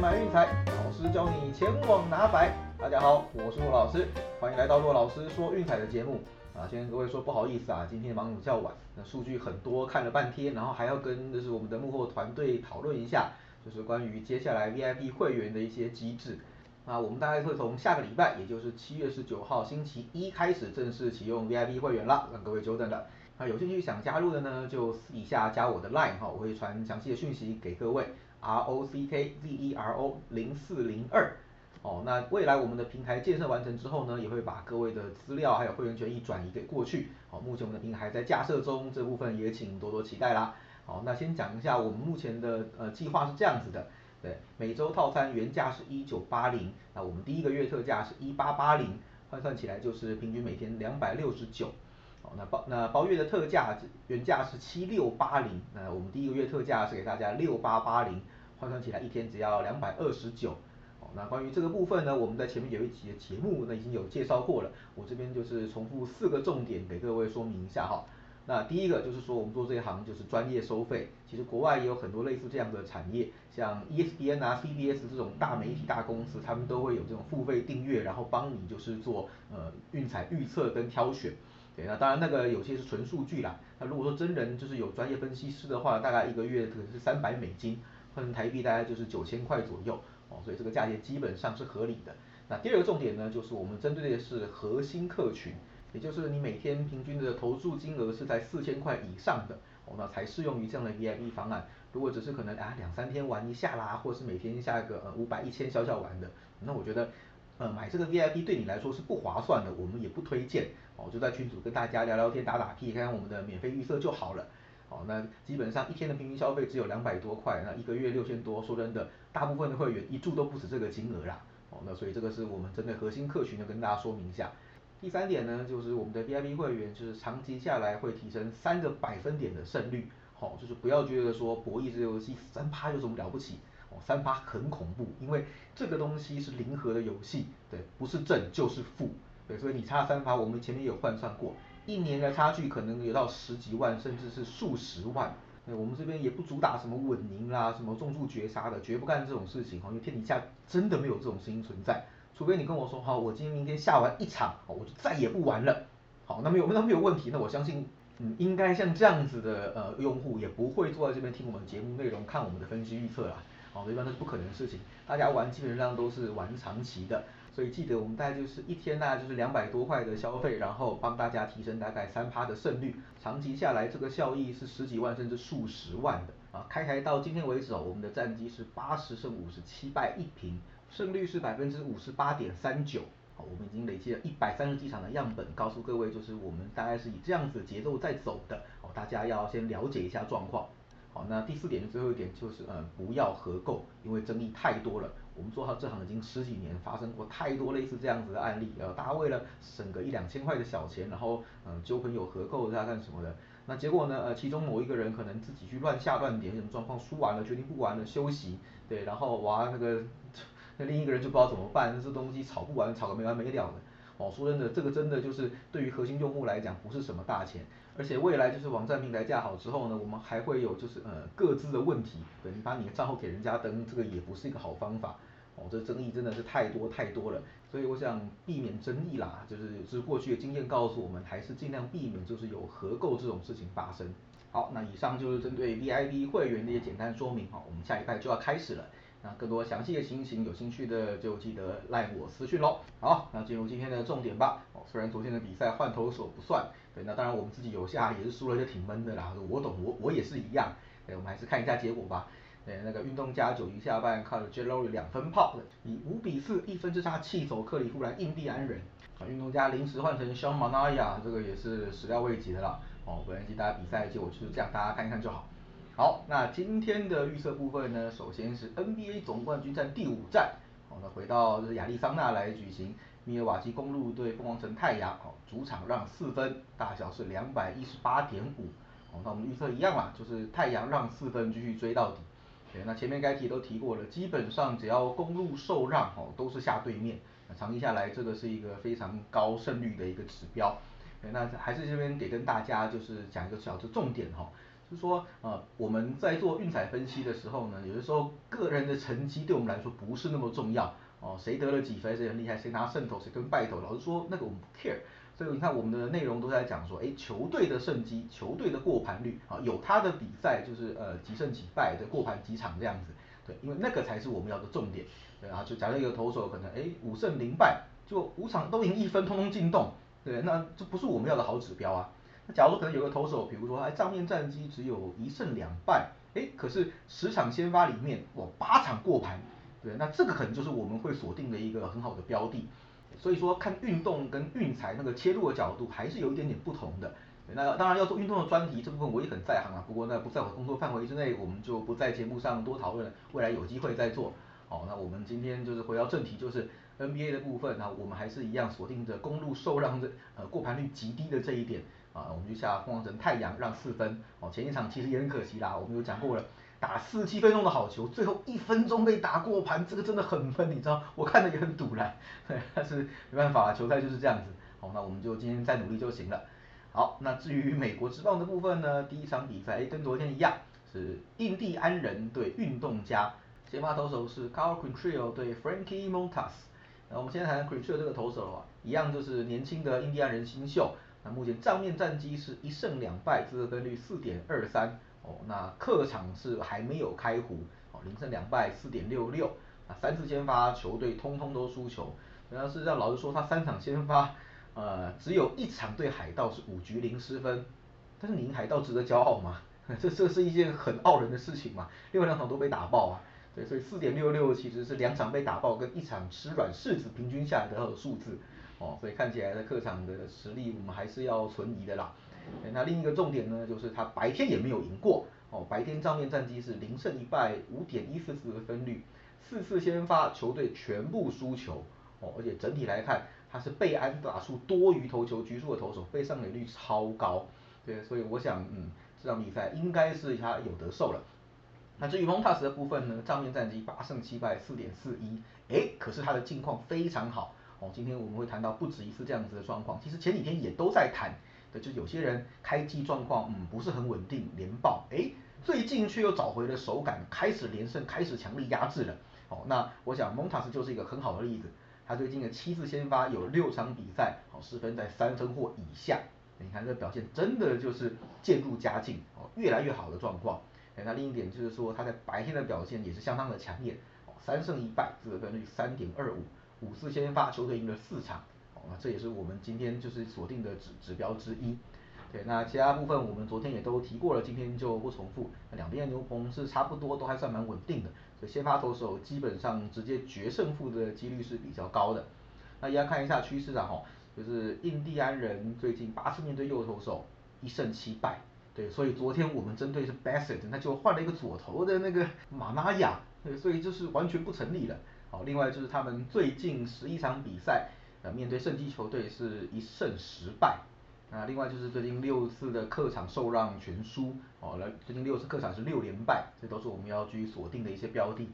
买运彩，老师教你前往拿白。大家好，我是洛老师，欢迎来到洛老师说运彩的节目。啊，先跟各位说不好意思啊，今天忙得较晚，那数据很多，看了半天，然后还要跟就是我们的幕后团队讨论一下，就是关于接下来 VIP 会员的一些机制。啊，我们大概会从下个礼拜，也就是七月十九号星期一开始正式启用 VIP 会员了，让各位久等了。那有兴趣想加入的呢，就私底下加我的 line 哈，我会传详细的讯息给各位，R O C K Z E R O 零四零二。哦，那未来我们的平台建设完成之后呢，也会把各位的资料还有会员权益转移给过去。好，目前我们的平台还在架设中，这部分也请多多期待啦。好，那先讲一下我们目前的呃计划是这样子的，对，每周套餐原价是一九八零，那我们第一个月特价是一八八零，换算起来就是平均每天两百六十九。哦，那包那包月的特价原价是七六八零，那我们第一个月特价是给大家六八八零，换算起来一天只要两百二十九。哦，那关于这个部分呢，我们在前面有一集的节目呢已经有介绍过了，我这边就是重复四个重点给各位说明一下哈。那第一个就是说我们做这一行就是专业收费，其实国外也有很多类似这样的产业，像 ESPN 啊、CBS 这种大媒体大公司，他们都会有这种付费订阅，然后帮你就是做呃运彩预测跟挑选。对，那当然那个有些是纯数据啦。那如果说真人就是有专业分析师的话，大概一个月可能是三百美金，换成台币大概就是九千块左右哦，所以这个价钱基本上是合理的。那第二个重点呢，就是我们针对的是核心客群，也就是你每天平均的投注金额是在四千块以上的哦，那才适用于这样的 VIP 方案。如果只是可能啊两三天玩一下啦，或是每天下个呃五百一千小小玩的，那我觉得。呃，买这个 VIP 对你来说是不划算的，我们也不推荐哦。就在群组跟大家聊聊天、打打屁，看看我们的免费预测就好了。哦，那基本上一天的平均消费只有两百多块，那一个月六千多，说真的，大部分的会员一注都不止这个金额啦。哦，那所以这个是我们针对核心客群的跟大家说明一下。第三点呢，就是我们的 VIP 会员就是长期下来会提升三个百分点的胜率。好，就是不要觉得说博弈这游戏三趴有什么了不起。哦三八很恐怖，因为这个东西是零和的游戏，对，不是正就是负，对，所以你差三八，我们前面有换算过，一年的差距可能有到十几万，甚至是数十万。对，我们这边也不主打什么稳赢啦，什么重注绝杀的，绝不干这种事情，因为天底下真的没有这种事情存在，除非你跟我说，好，我今天明天下完一场，我就再也不玩了，好，那没有那没有问题，那我相信，嗯，应该像这样子的呃用户也不会坐在这边听我们节目内容，看我们的分析预测啦。好，一般都是不可能的事情。大家玩基本上都是玩长期的，所以记得我们大概就是一天大概就是两百多块的消费，然后帮大家提升大概三趴的胜率，长期下来这个效益是十几万甚至数十万的。啊，开台到今天为止哦，我们的战绩是八十胜五十七败一平，胜率是百分之五十八点三九。好，我们已经累积了一百三十几场的样本，告诉各位就是我们大概是以这样子节奏在走的。哦，大家要先了解一下状况。好，那第四点最后一点就是，呃，不要合购，因为争议太多了。我们做好这行已经十几年，发生过太多类似这样子的案例，呃，大家为了省个一两千块的小钱，然后，嗯，交朋友合购大家干什么的，那结果呢，呃，其中某一个人可能自己去乱下乱点，什么状况，输完了决定不玩了休息，对，然后哇那个，那另一个人就不知道怎么办，这东西炒不完，炒个没完没了的。哦，说真的，这个真的就是对于核心用户来讲不是什么大钱，而且未来就是网站平台架好之后呢，我们还会有就是呃各自的问题，对你把你的账号给人家登，这个也不是一个好方法。哦，这争议真的是太多太多了，所以我想避免争议啦，就是就是过去的经验告诉我们，还是尽量避免就是有合购这种事情发生。好，那以上就是针对 VIP 会员的一些简单说明，好，我们下一拜就要开始了。那更多详细的情形，有兴趣的就记得赖我私讯喽。好，那进入今天的重点吧。哦，虽然昨天的比赛换头手不算，对，那当然我们自己有下也是输了，就挺闷的啦。我懂，我我也是一样。对，我们还是看一下结果吧。对，那个运动家九局下半靠着 J Lo 两分炮，以五比四一分之差气走克里夫兰印第安人。啊，运动家临时换成 Sean Manaya，这个也是始料未及的啦。哦，不然记大家比赛结果就是这样，大家看一看就好。好，那今天的预测部分呢，首先是 NBA 总冠军战第五战，好，那回到就是亚利桑那来举行，密尔瓦基公路对凤凰城太阳，好，主场让四分，大小是两百一十八点五，好，那我们预测一样嘛，就是太阳让四分继续追到底，对，那前面该提都提过了，基本上只要公路受让，哦，都是下对面，那长期下来这个是一个非常高胜率的一个指标，对，那还是这边得跟大家就是讲一个小的重点哈。是说呃我们在做运彩分析的时候呢，有的时候个人的成绩对我们来说不是那么重要哦，谁得了几分谁很厉害，谁拿胜投谁跟败投，老实说那个我们不 care。所以你看我们的内容都在讲说，哎，球队的胜机，球队的过盘率啊，有他的比赛就是呃几胜几败的过盘几场这样子，对，因为那个才是我们要的重点。对啊，就假设一个投手可能哎五胜零败，就五场都赢一分，通通进洞，对，那这不是我们要的好指标啊。那假如可能有个投手，比如说哎账面战绩只有一胜两败，哎，可是十场先发里面哇八场过盘，对，那这个可能就是我们会锁定的一个很好的标的。所以说看运动跟运财那个切入的角度还是有一点点不同的。那当然要做运动的专题这部分我也很在行啊，不过那不在我工作范围之内，我们就不在节目上多讨论，未来有机会再做。好，那我们今天就是回到正题，就是 NBA 的部分，那我们还是一样锁定着公路受让的呃过盘率极低的这一点啊，我们就下凤凰城太阳让四分。哦，前一场其实也很可惜啦，我们有讲过了。打四七分钟的好球，最后一分钟被打过盘，这个真的很闷，你知道？我看的也很堵然，但是没办法，球赛就是这样子。好，那我们就今天再努力就行了。好，那至于美国职棒的部分呢，第一场比赛跟昨天一样，是印第安人对运动家，先发投手是 Carl Quintero 对 Frankie Montas。那我们先谈 Quintero 这个投手啊，一样就是年轻的印第安人新秀，那目前账面战绩是一胜两败，自得分率四点二三。哦，那客场是还没有开胡，哦，零胜两败，四点六六，啊，三次先发球队通通都输球，主要是让老实说，他三场先发，呃，只有一场对海盗是五局零失分，但是你赢海盗值得骄傲吗？这这是一件很傲人的事情嘛，另外两场都被打爆啊，对，所以四点六六其实是两场被打爆跟一场吃软柿子平均下来的数字，哦，所以看起来的客场的实力我们还是要存疑的啦。那另一个重点呢，就是他白天也没有赢过哦，白天账面战绩是零胜一败，五点一四四的分率，四次先发球队全部输球哦，而且整体来看，他是被安打数多于投球局数的投手，被上垒率超高，对，所以我想，嗯，这场比赛应该是他有得受了。那至于蒙塔斯的部分呢，账面战绩八胜七败，四点四一，哎，可是他的近况非常好哦，今天我们会谈到不止一次这样子的状况，其实前几天也都在谈。就有些人开机状况嗯不是很稳定，连爆，哎，最近却又找回了手感，开始连胜，开始强力压制了。哦，那我想蒙塔斯就是一个很好的例子，他最近的七次先发有六场比赛，哦，失分在三分或以下，你看这表现真的就是渐入佳境，哦，越来越好的状况。那另一点就是说他在白天的表现也是相当的强烈，哦，三胜一败，得分率三点二五，五次先发球队赢了四场。那，这也是我们今天就是锁定的指指标之一。对，那其他部分我们昨天也都提过了，今天就不重复。那两边的牛棚是差不多，都还算蛮稳定的。所以先发投手基本上直接决胜负的几率是比较高的。那也要看一下趋势啊，吼，就是印第安人最近八次面对右投手一胜七败。对，所以昨天我们针对是 Bassett，那就换了一个左投的那个马纳亚，对，所以就是完全不成立了。好，另外就是他们最近十一场比赛。呃，面对胜基球队是一胜十败，那另外就是最近六次的客场受让全输，哦，来最近六次客场是六连败，这都是我们要去锁定的一些标的。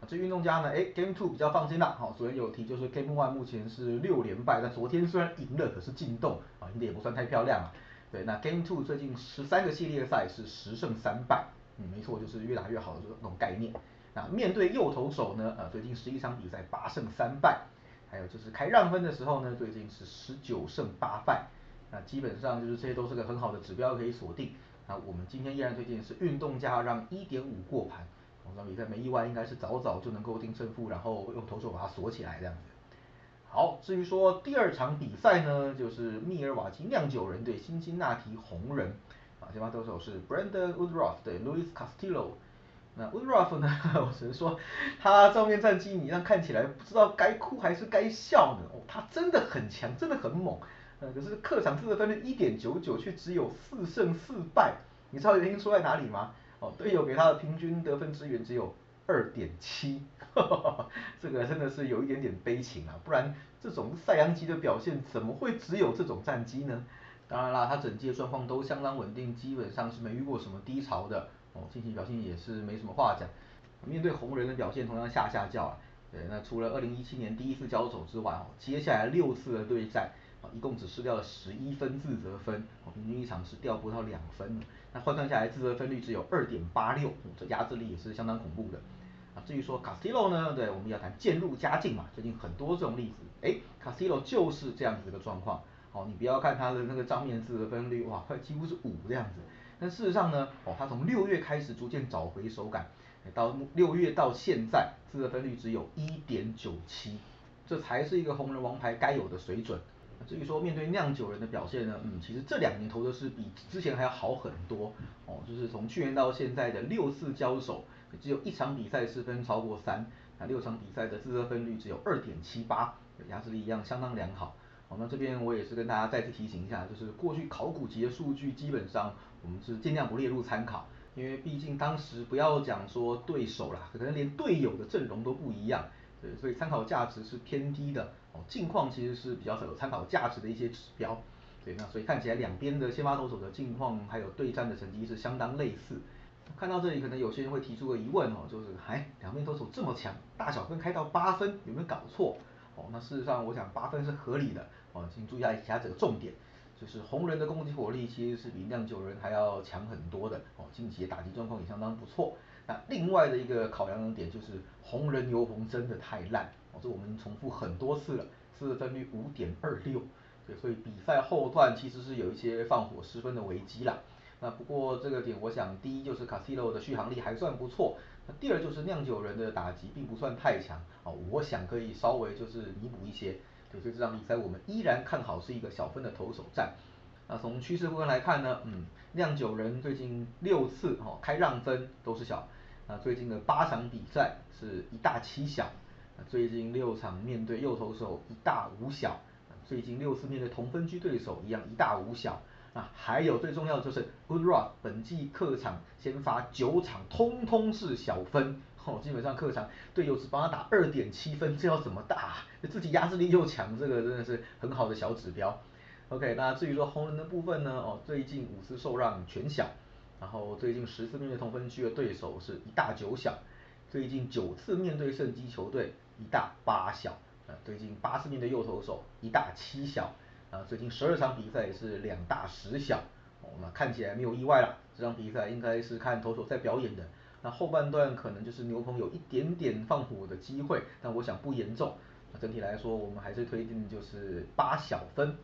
啊，这运动家呢，哎，Game Two 比较放心啦，好，昨天有提就是 Game One 目前是六连败，那昨天虽然赢了，可是进洞啊，赢的也不算太漂亮啊。对，那 Game Two 最近十三个系列赛是十胜三败，嗯，没错，就是越打越好的这种概念。那面对右投手呢，呃，最近十一场比赛八胜三败。还有就是开让分的时候呢，最近是十九胜八败，那基本上就是这些都是个很好的指标可以锁定。那我们今天依然推荐是运动家让一点五过盘，这场比赛没意外应该是早早就能够定胜负，然后用投手把它锁起来这样子。好，至于说第二场比赛呢，就是密尔瓦基酿酒人对辛辛那提红人，啊，先发投手是 Brandon Woodruff 对 Luis Castillo。那 Woodruff 呢？我只能说，他照面战绩你让看起来不知道该哭还是该笑呢。哦，他真的很强，真的很猛。呃，可是客场自得分率一点九九，却只有四胜四败。你知道原因出在哪里吗？哦，队友给他的平均得分支援只有二点七，这个真的是有一点点悲情啊。不然这种赛扬级的表现，怎么会只有这种战绩呢？当然啦，他整季的状况都相当稳定，基本上是没遇过什么低潮的。哦，近期表现也是没什么话讲。面对红人的表现同样下下叫啊。对，那除了二零一七年第一次交手之外，哦，接下来六次的对战，一共只失掉了十一分自责分，平均一场是掉不到两分，那换算下来自责分率只有二点八六，这压制力也是相当恐怖的。啊，至于说 Castillo 呢，对，我们要谈渐入佳境嘛，最近很多这种例子，哎，Castillo 就是这样子的状况。哦，你不要看他的那个账面自责分率，哇，快几乎是五这样子。但事实上呢，哦，他从六月开始逐渐找回手感，到六月到现在自责分率只有一点九七，这才是一个红人王牌该有的水准。至于说面对酿酒人的表现呢，嗯，其实这两年投的是比之前还要好很多。哦，就是从去年到现在的六次交手。只有一场比赛失分超过三，那六场比赛的自责分率只有二点七八，压制力一样相当良好。那这边我也是跟大家再次提醒一下，就是过去考古级的数据基本上我们是尽量不列入参考，因为毕竟当时不要讲说对手啦，可能连队友的阵容都不一样，对，所以参考价值是偏低的。哦，近况其实是比较少有参考价值的一些指标，对，那所以看起来两边的先发投手的近况还有对战的成绩是相当类似。看到这里，可能有些人会提出个疑问哦，就是，哎，两边投手这么强，大小分开到八分，有没有搞错？哦，那事实上，我想八分是合理的。哦，请注意一下这个重点，就是红人的攻击火力其实是比酿酒人还要强很多的。哦，近期的打击状况也相当不错。那另外的一个考量的点就是，红人牛棚真的太烂。哦，这我们重复很多次了，四分率五点二六，对，所以比赛后段其实是有一些放火失分的危机啦。那不过这个点，我想第一就是 Castillo 的续航力还算不错，那第二就是酿酒人的打击并不算太强，哦，我想可以稍微就是弥补一些，对，所以这场比赛我们依然看好是一个小分的投手战。那从趋势部分来看呢，嗯，酿酒人最近六次哦开让分都是小，那最近的八场比赛是一大七小，那最近六场面对右投手一大五小，最近六次面对同分区对手一样一大五小。啊，还有最重要就是 Good Rock 本季客场先发九场，通通是小分，哦，基本上客场队友只帮他打二点七分，这要怎么打？自己压制力又强，这个真的是很好的小指标。OK，那至于说红人的部分呢？哦，最近五次受让全小，然后最近十次面对同分区的对手是一大九小，最近九次面对胜基球队一大八小，啊，最近八次面对右投手一大七小。啊，最近十二场比赛也是两大十小，哦，们看起来没有意外了，这场比赛应该是看投手在表演的，那后半段可能就是牛棚有一点点放火的机会，但我想不严重，那整体来说我们还是推荐就是八小分。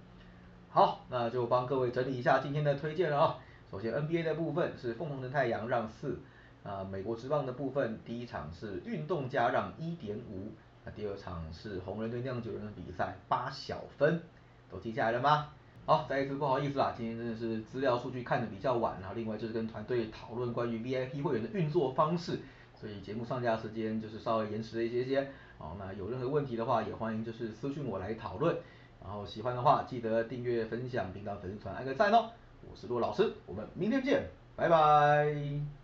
好，那就帮各位整理一下今天的推荐了啊，首先 NBA 的部分是凤凰的太阳让四，啊，美国职棒的部分第一场是运动家让一点五，那第二场是红人对酿酒人的比赛八小分。都记下来了吗？好，再一次不好意思啦，今天真的是资料数据看的比较晚，然后另外就是跟团队讨论关于 VIP 会员的运作方式，所以节目上架时间就是稍微延迟了一些些。好，那有任何问题的话，也欢迎就是私讯我来讨论。然后喜欢的话，记得订阅、分享频道粉丝团，按个赞哦。我是骆老师，我们明天见，拜拜。